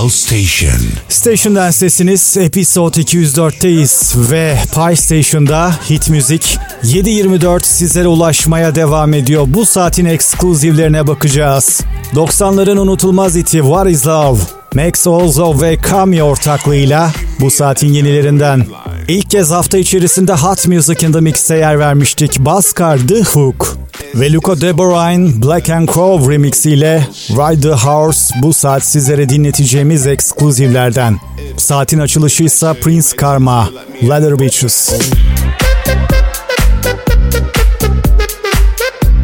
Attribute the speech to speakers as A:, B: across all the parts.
A: Pulse Station.
B: Station'dan sesiniz Episode 204'teyiz ve Pi Station'da hit müzik 7.24 sizlere ulaşmaya devam ediyor. Bu saatin ekskluzivlerine bakacağız. 90'ların unutulmaz iti What Is Love, Max Olzo ve Kami ortaklığıyla bu saatin yenilerinden. İlk kez hafta içerisinde Hot Music in the Mix'e yer vermiştik. Baskar The Hook ve Luca Deborine Black and Crow remix ile Ride the Horse bu saat sizlere dinleteceğimiz ekskluzivlerden. Saatin açılışı ise Prince Karma, Leather Beaches.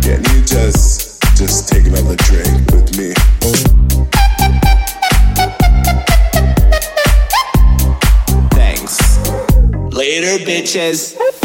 C: Can you just just take another drink with me?
D: Thanks. Later, bitches.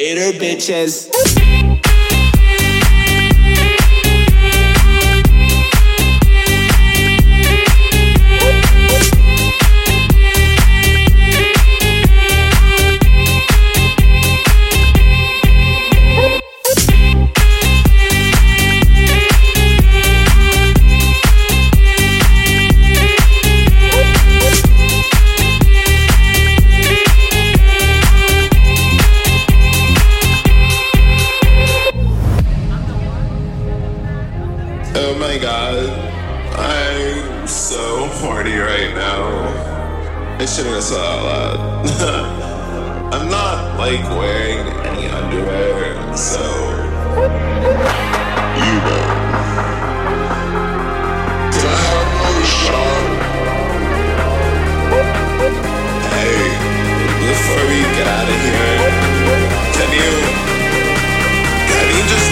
D: Later, bitches.
C: Said that out loud. I'm not like wearing any underwear, so you know. Can I have another shot? Hey, before we get out of here, can you can you just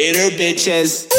D: Later, bitches.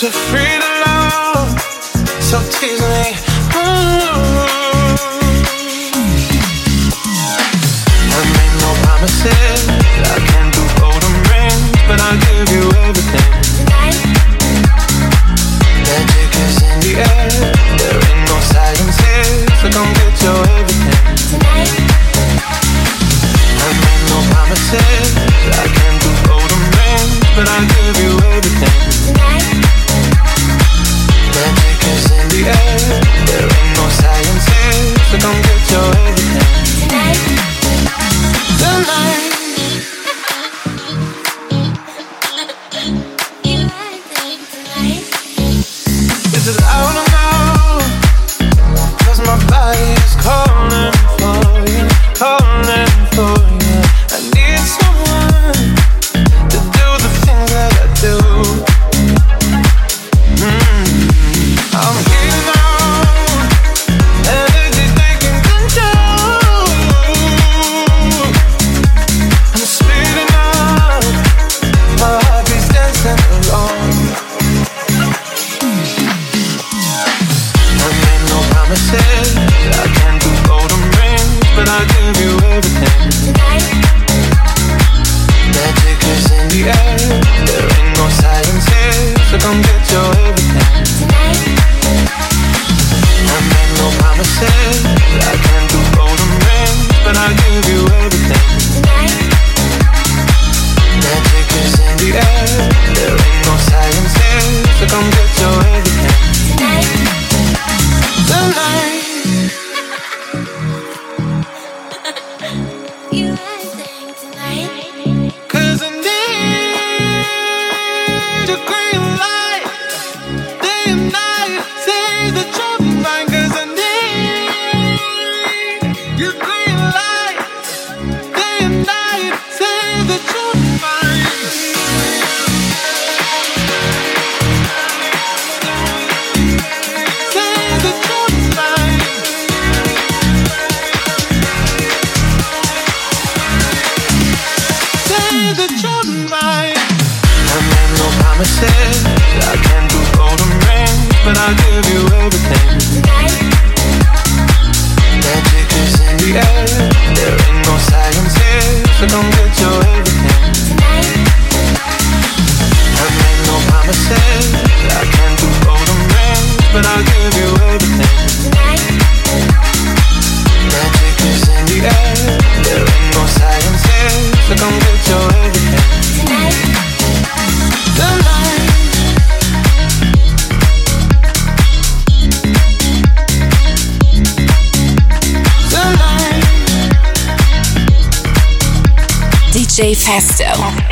E: We're free to love, so tease me.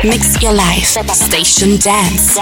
F: Mix your life, station dance.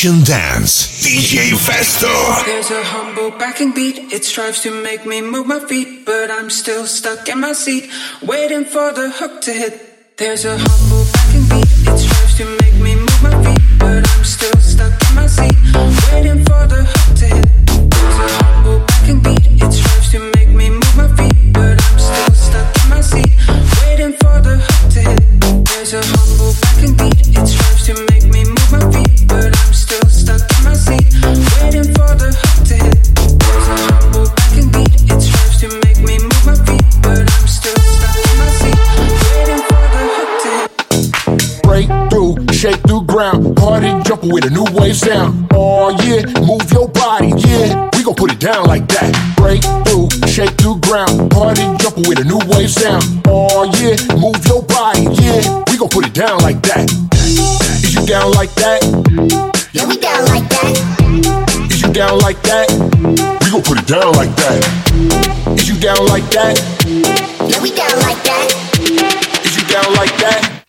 A: Dance, DJ Festo.
G: There's a humble backing beat, it strives to make me move my feet, but I'm still stuck in my seat, waiting for the hook to hit. There's a humble backing beat, it strives to make me move my feet, but I'm still stuck in my seat, waiting for the hook
H: Jump with a new wave sound. Oh yeah, move your body, yeah. We gon' put it down like that. Break through, shake through ground. Party jump with a new wave sound. Oh yeah, move your body, yeah. We gon' put it down like that. Is you down like that?
I: Yeah, we down like that.
H: Is you down like that? We gon' put it down like that. Is you down like that?
I: Yeah, we down like that.
H: Is you down like that?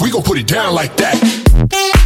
H: We gon' put it down like that.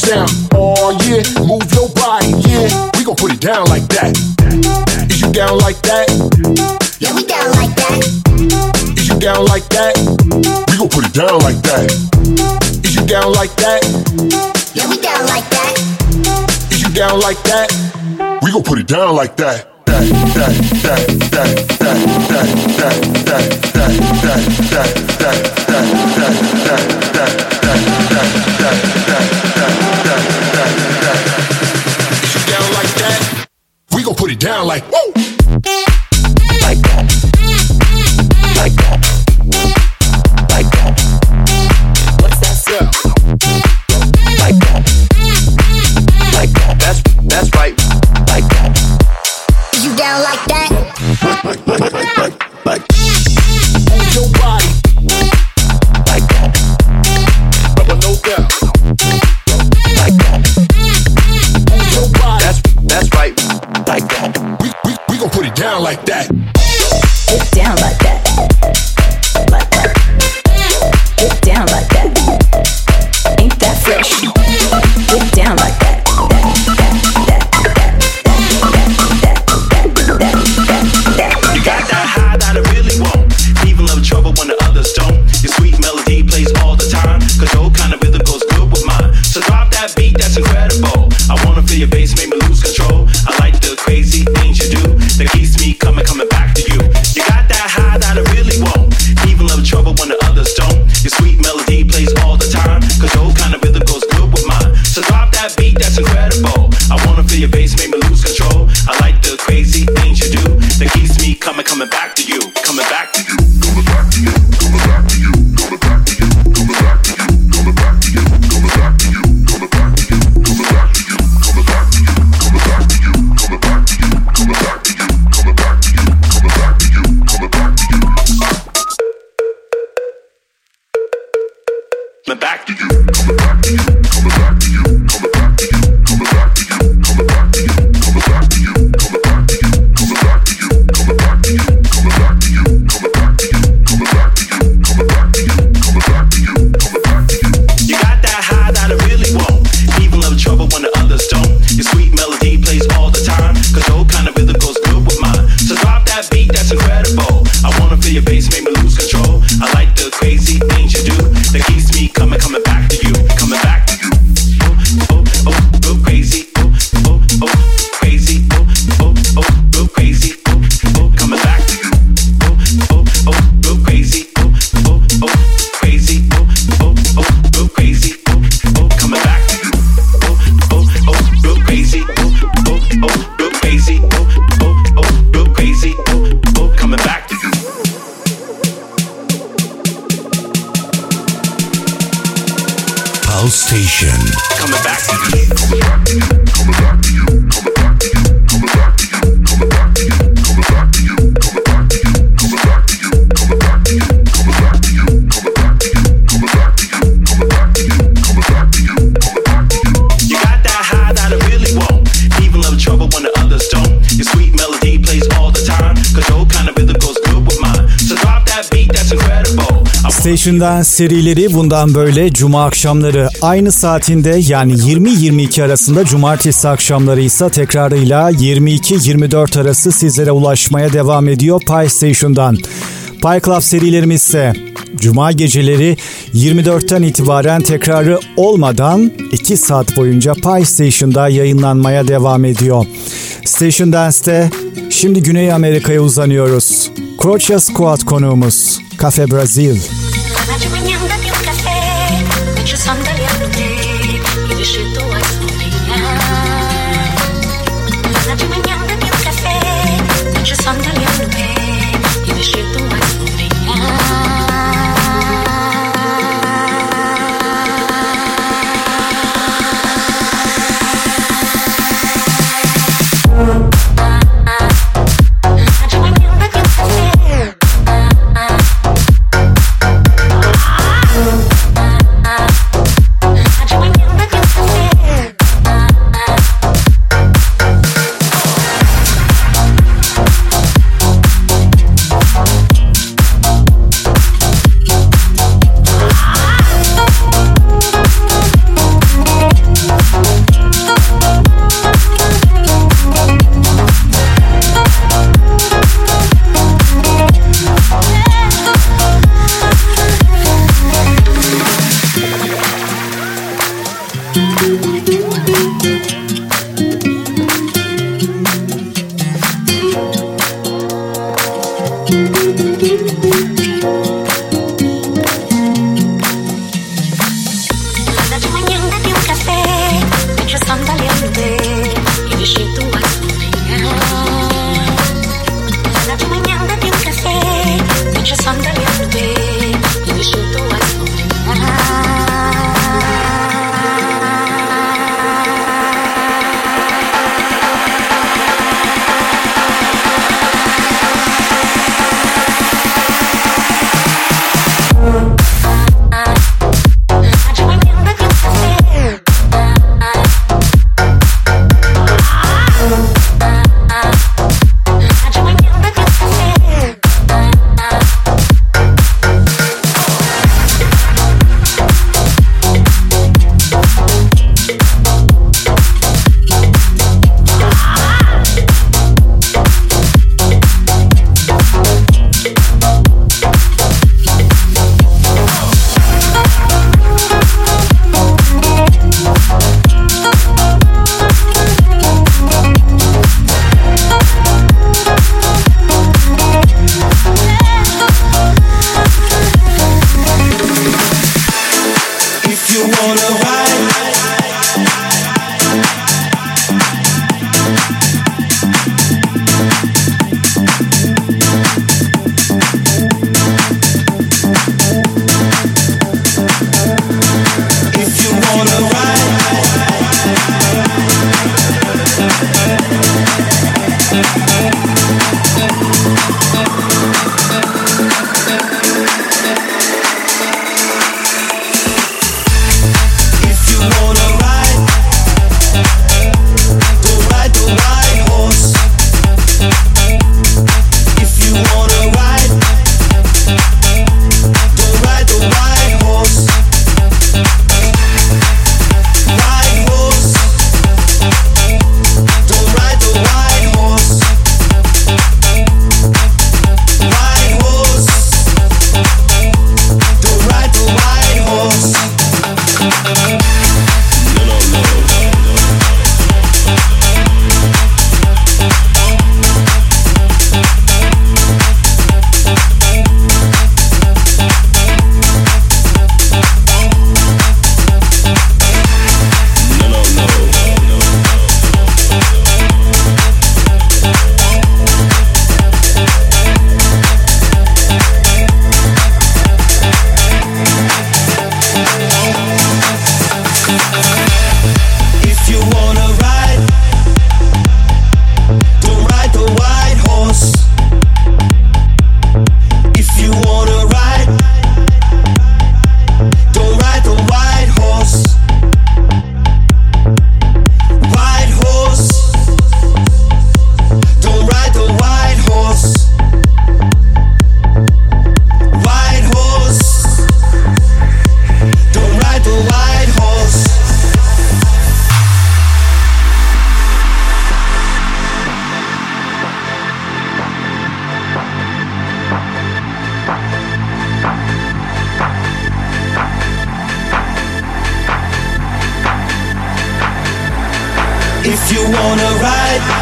H: sound. Oh yeah, move your body, yeah. We gon' put it down like that. Is you down like that?
I: Yeah, we down like that.
H: Is you down like that? We gon' put it down like that. Is you down like that?
I: Yeah, we down like that.
H: Is you down like that? We gon' put it down like that. That, that, that, put it down like woo. like that.
B: Station'dan serileri bundan böyle cuma akşamları aynı saatinde yani 20-22 arasında cumartesi akşamları ise tekrarıyla 22-24 arası sizlere ulaşmaya devam ediyor Pie Station'dan. Pie Club serilerimiz ise Cuma geceleri 24'ten itibaren tekrarı olmadan 2 saat boyunca Pie Station'da yayınlanmaya devam ediyor. Station Dance'te şimdi Güney Amerika'ya uzanıyoruz. Croce Squad konuğumuz Cafe Brazil.
E: If you wanna ride.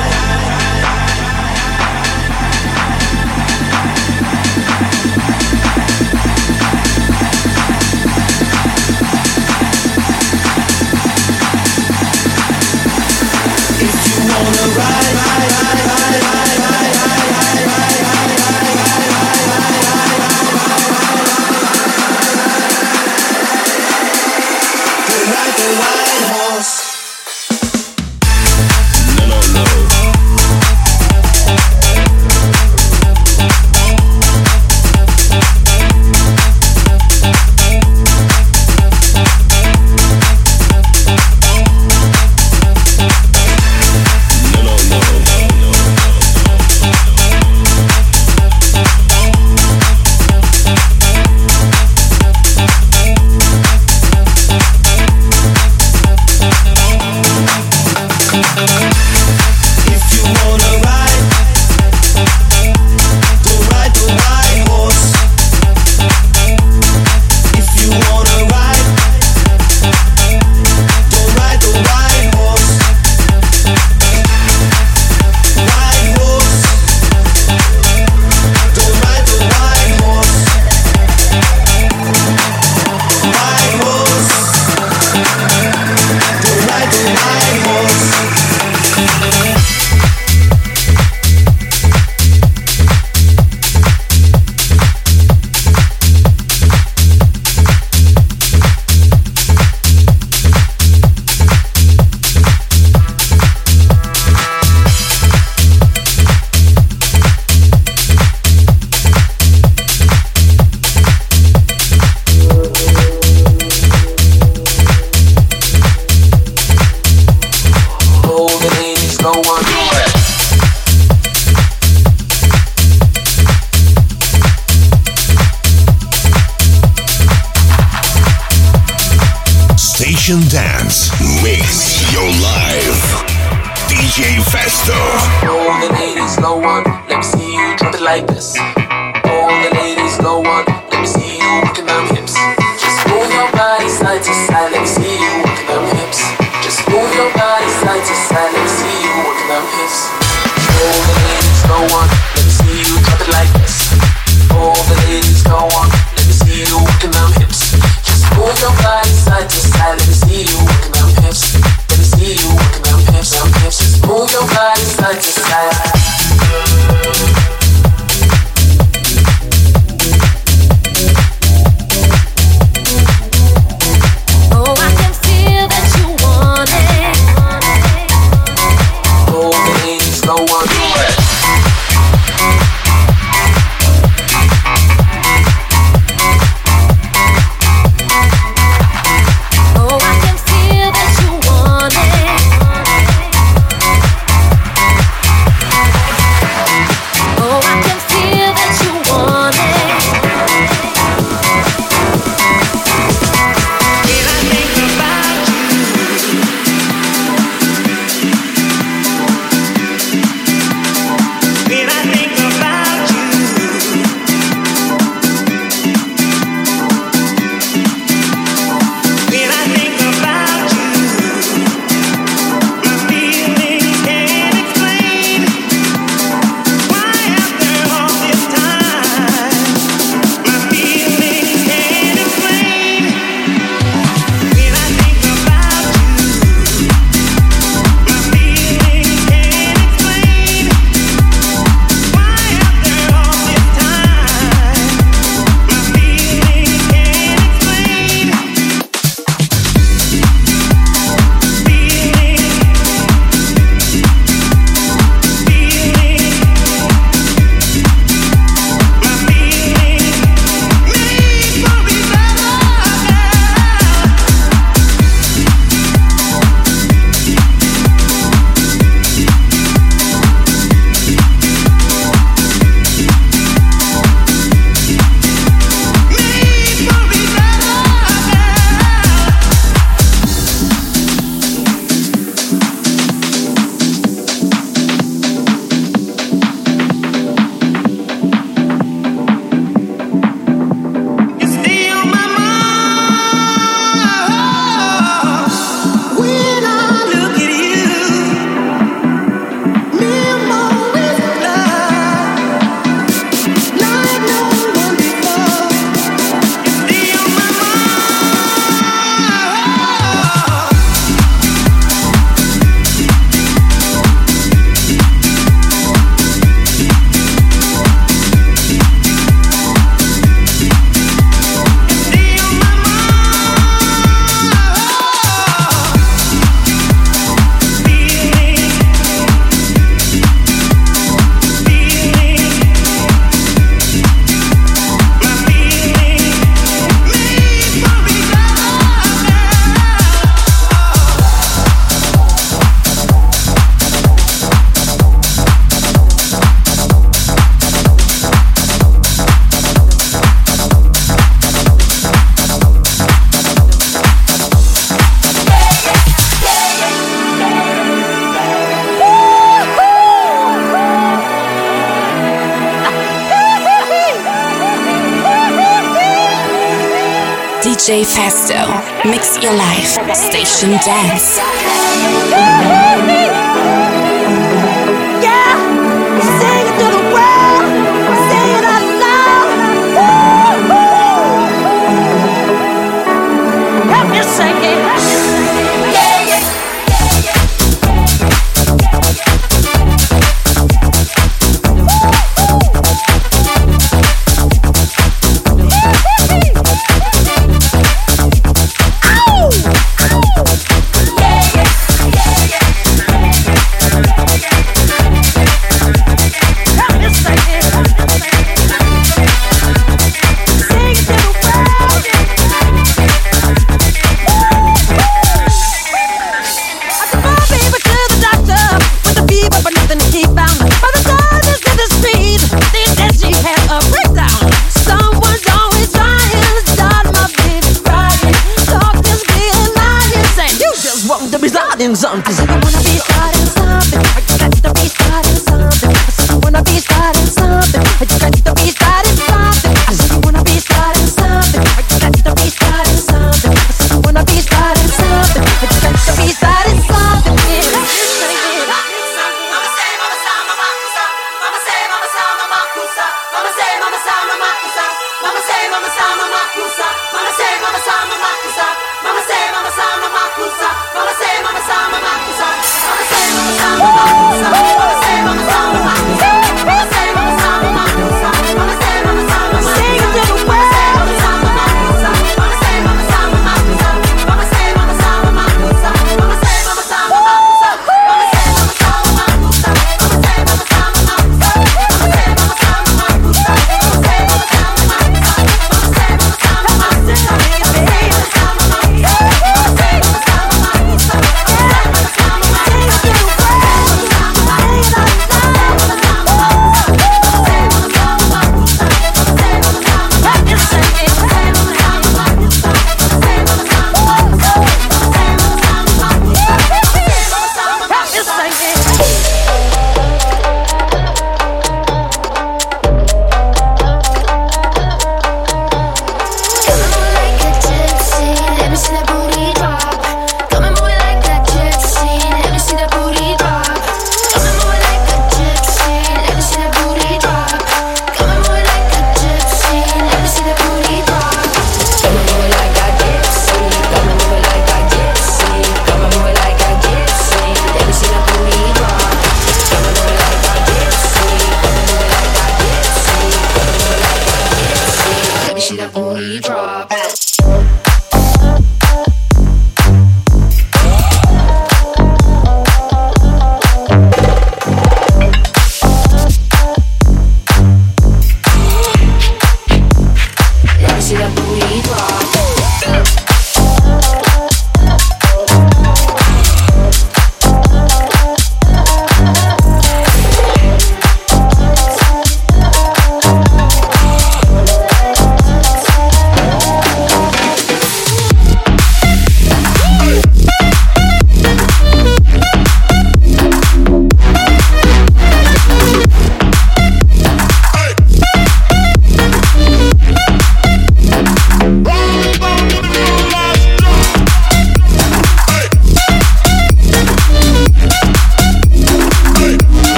J: Festo.
K: Mix your life. Station Dance.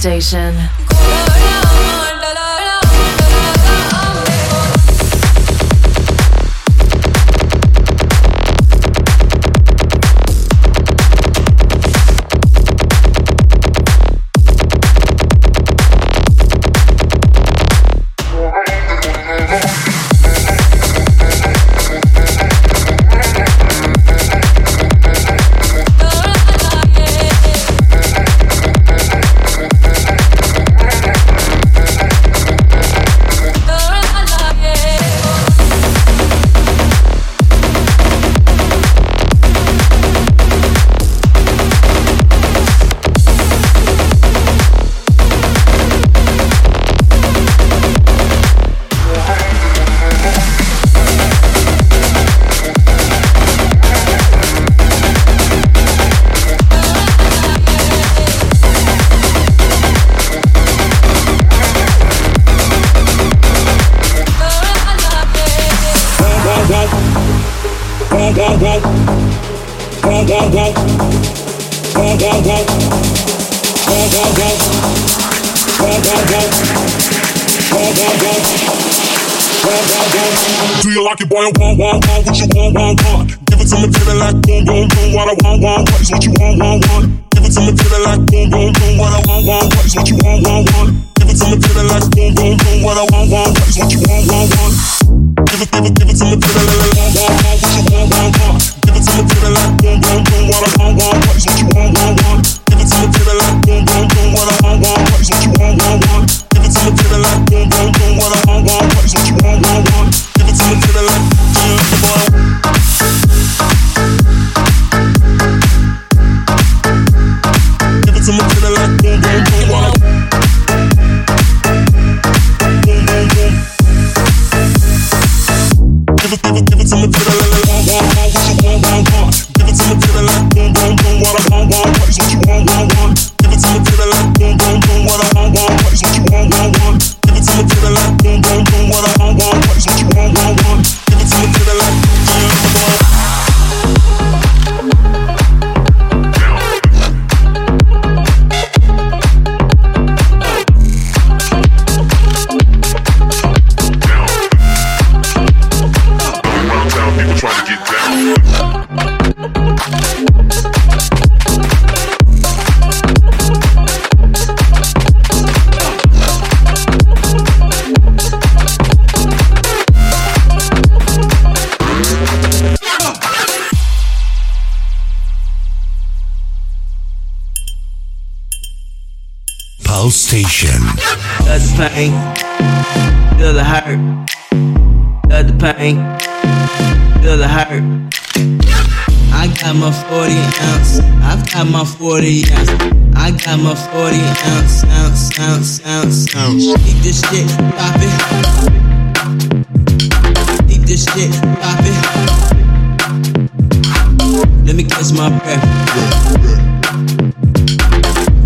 L: station.
M: shit, pop it.
N: Deep this shit, pop it. Let me catch my breath.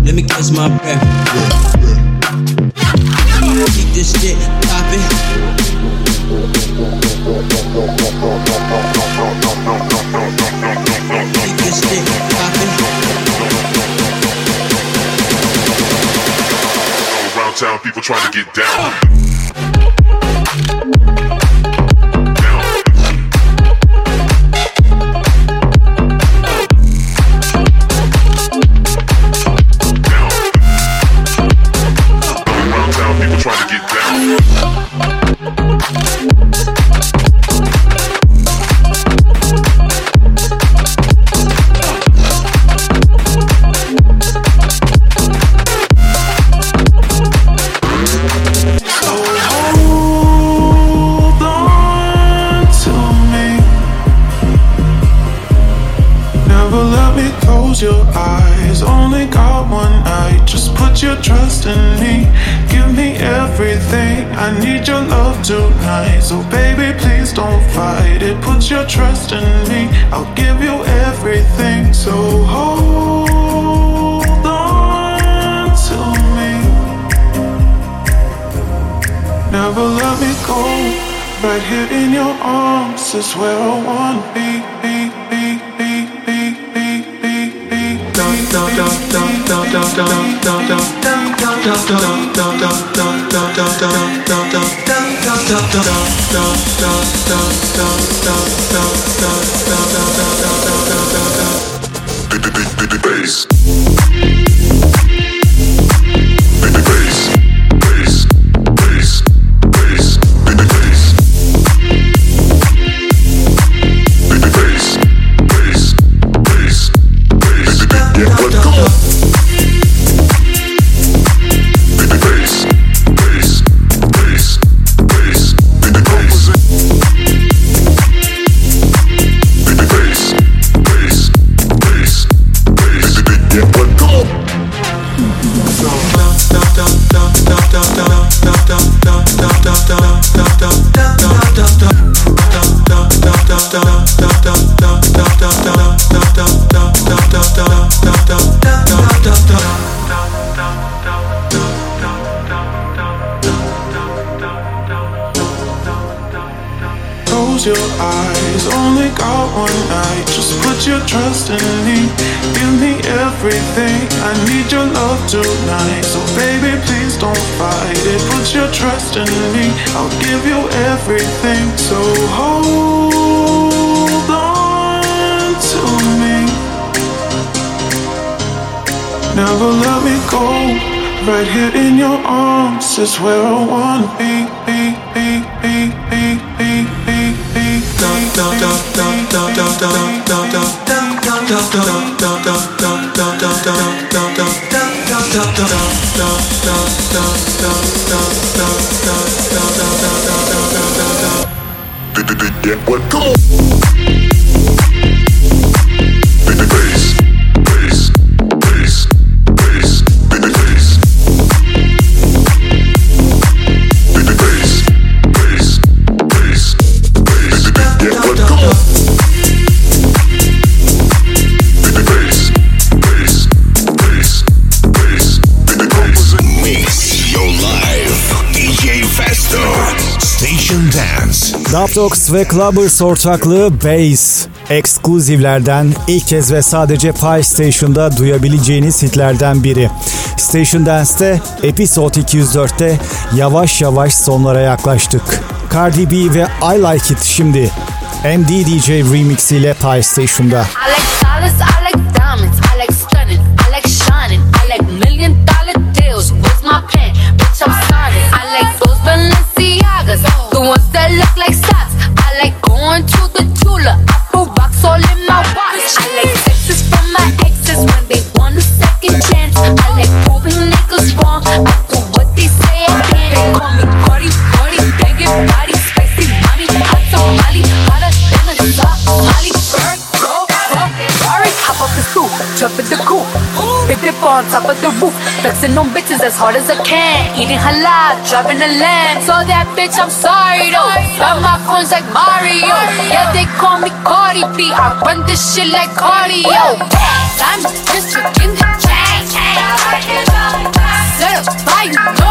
N: Let me catch my breath. Deep this shit, pop it. Deep this shit, pop
M: it. town, people trying to get down.
A: Can Dance.
B: Daptox ve Clubbers ortaklığı Bass. Ekskluzivlerden ilk kez ve sadece Pi Station'da duyabileceğiniz hitlerden biri. Station Dance'te Episode 204'te yavaş yavaş sonlara yaklaştık. Cardi B ve I Like It şimdi. MD DJ remix ile Pi Station'da.
O: Alex, Alex, Wants that look like on top of the roof, flexing on bitches as hard as I can. Eating halal, driving a lamb. So that bitch, I'm sorry though. Got my phones like Mario. Yeah, they call me Cardi B. I run this shit like cardio. I'm just in the chain. Set up by you.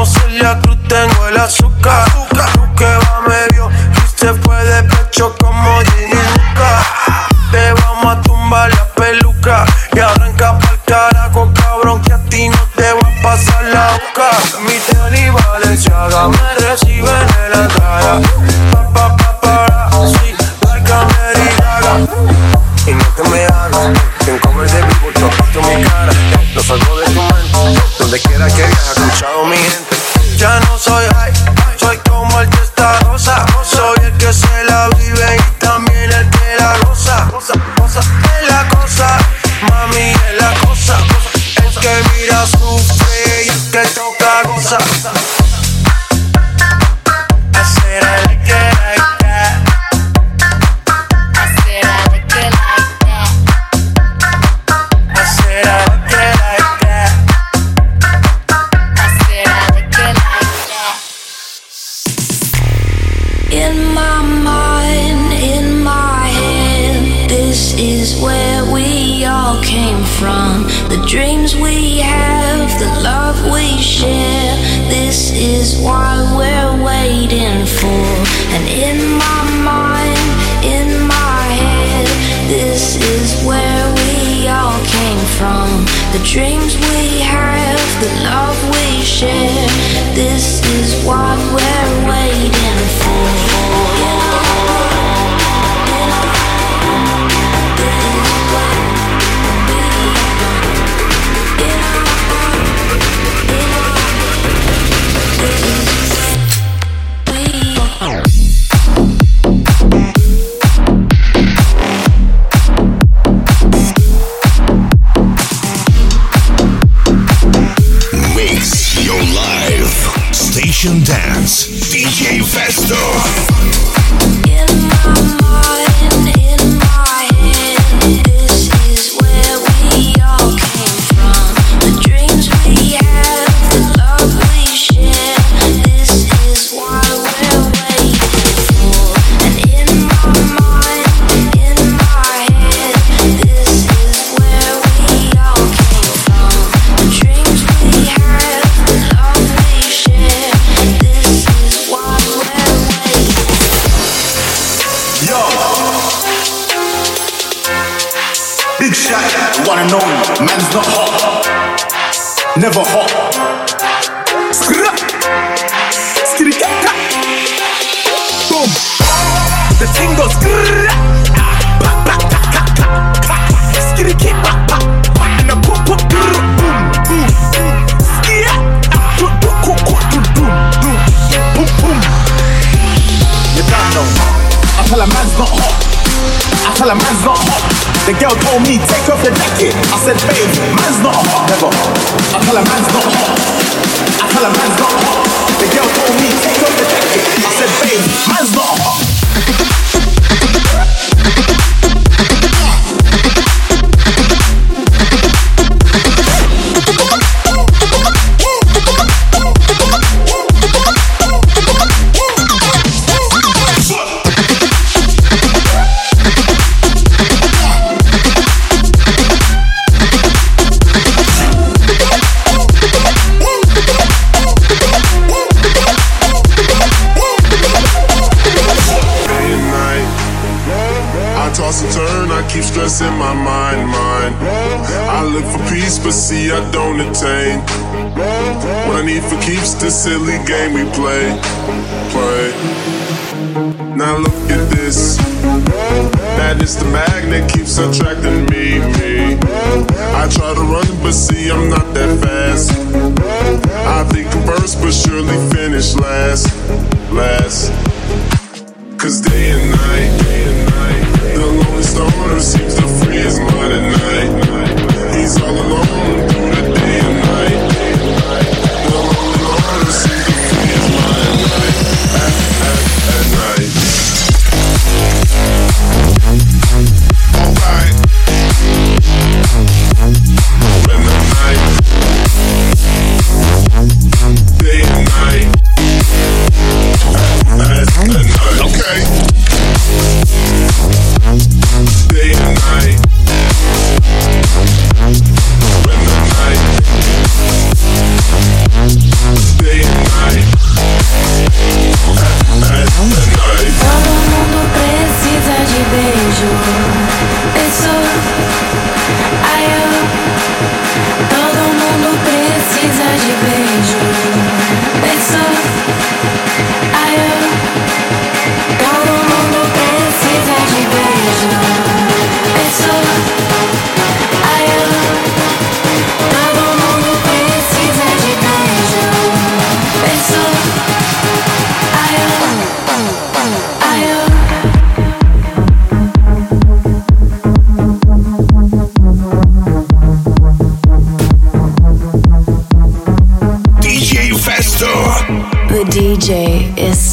P: como Celia Cruz tengo el azúcar. azúcar. Tú que va medio y se fue de pecho como Ginny Te vamos a tumbar la peluca y arranca pa'l carajo, cabrón, que a ti no te va a pasar la boca. Mi tenis Valenciaga me reciben en la entrada.
Q: Never hot. The girl told me take off your jacket. I said, babe, man's not a hot, never. I tell a man's not hot. I tell a man's not hot. The girl told me take off your jacket. I said, babe, man's not hot.
R: But see, I don't attain. What I need for keeps the silly game we play, play. Now look at this. That is the magnet keeps attracting me, me. I try to run, but see, I'm not that fast. I think first, but surely finish last, last. Cause day and night, day and night, the lonely stoner seems to free his mind at night.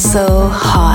F: So hot.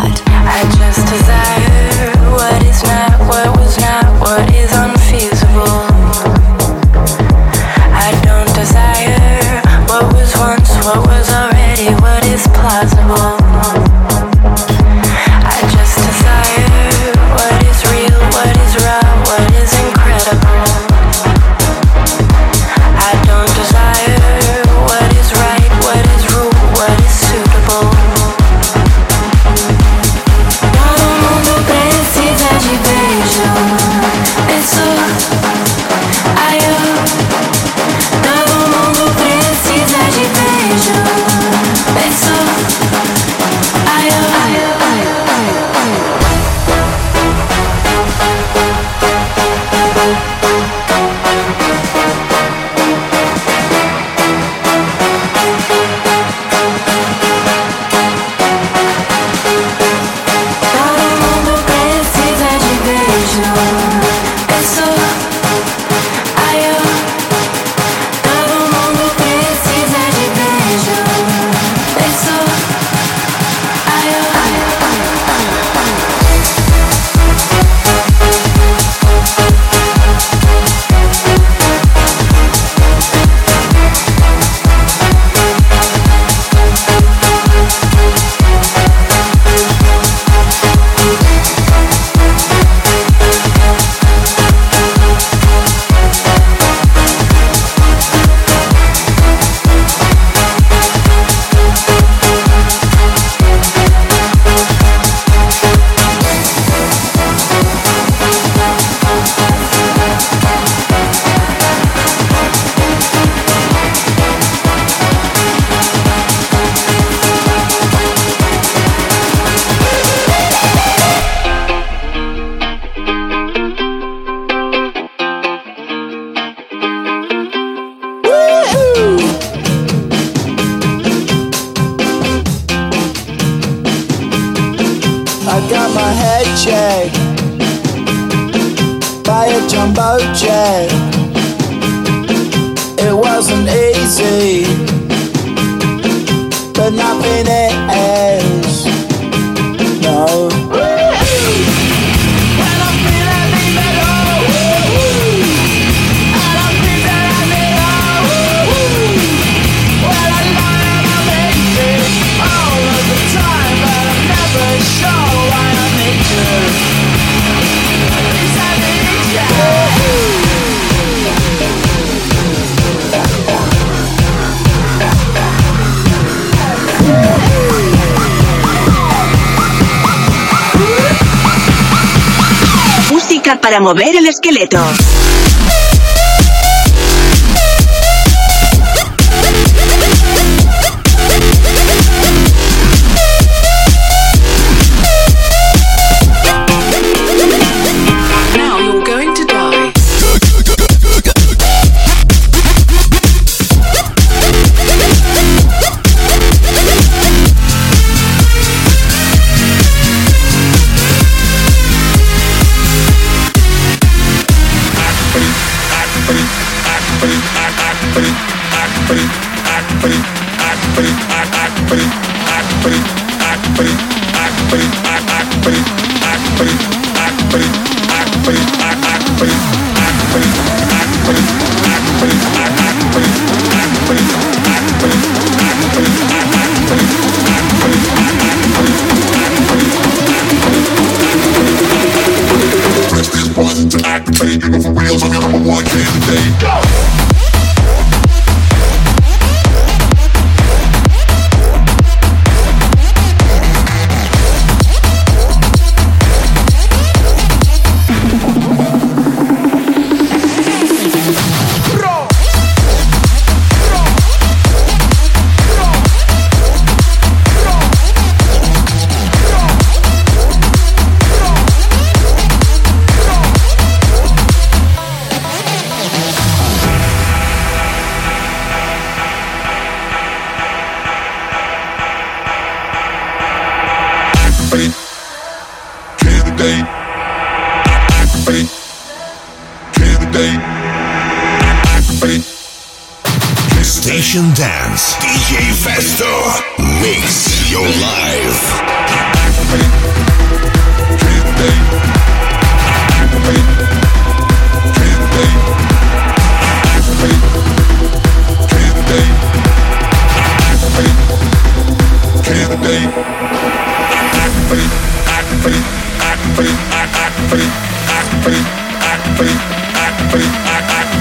F: Dog.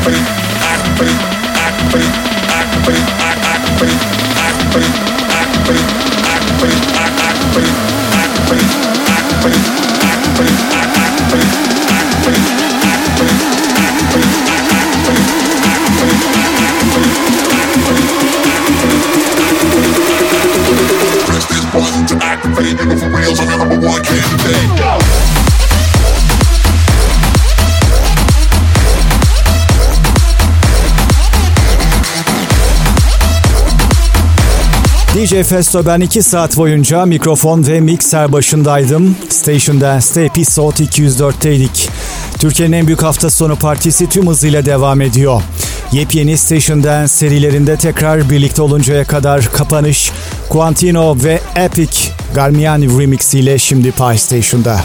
F: I can breathe, I can breathe, I
H: can breathe, I can breathe, I
A: can breathe. DJ Festo
B: ben 2 saat boyunca mikrofon ve mikser başındaydım. Station Dance'te Episode 204'teydik. Türkiye'nin en büyük hafta sonu partisi tüm hızıyla devam ediyor. Yepyeni Station Dance serilerinde tekrar birlikte oluncaya kadar kapanış Quantino ve Epic Garmiani Remix ile şimdi Pie Station'da.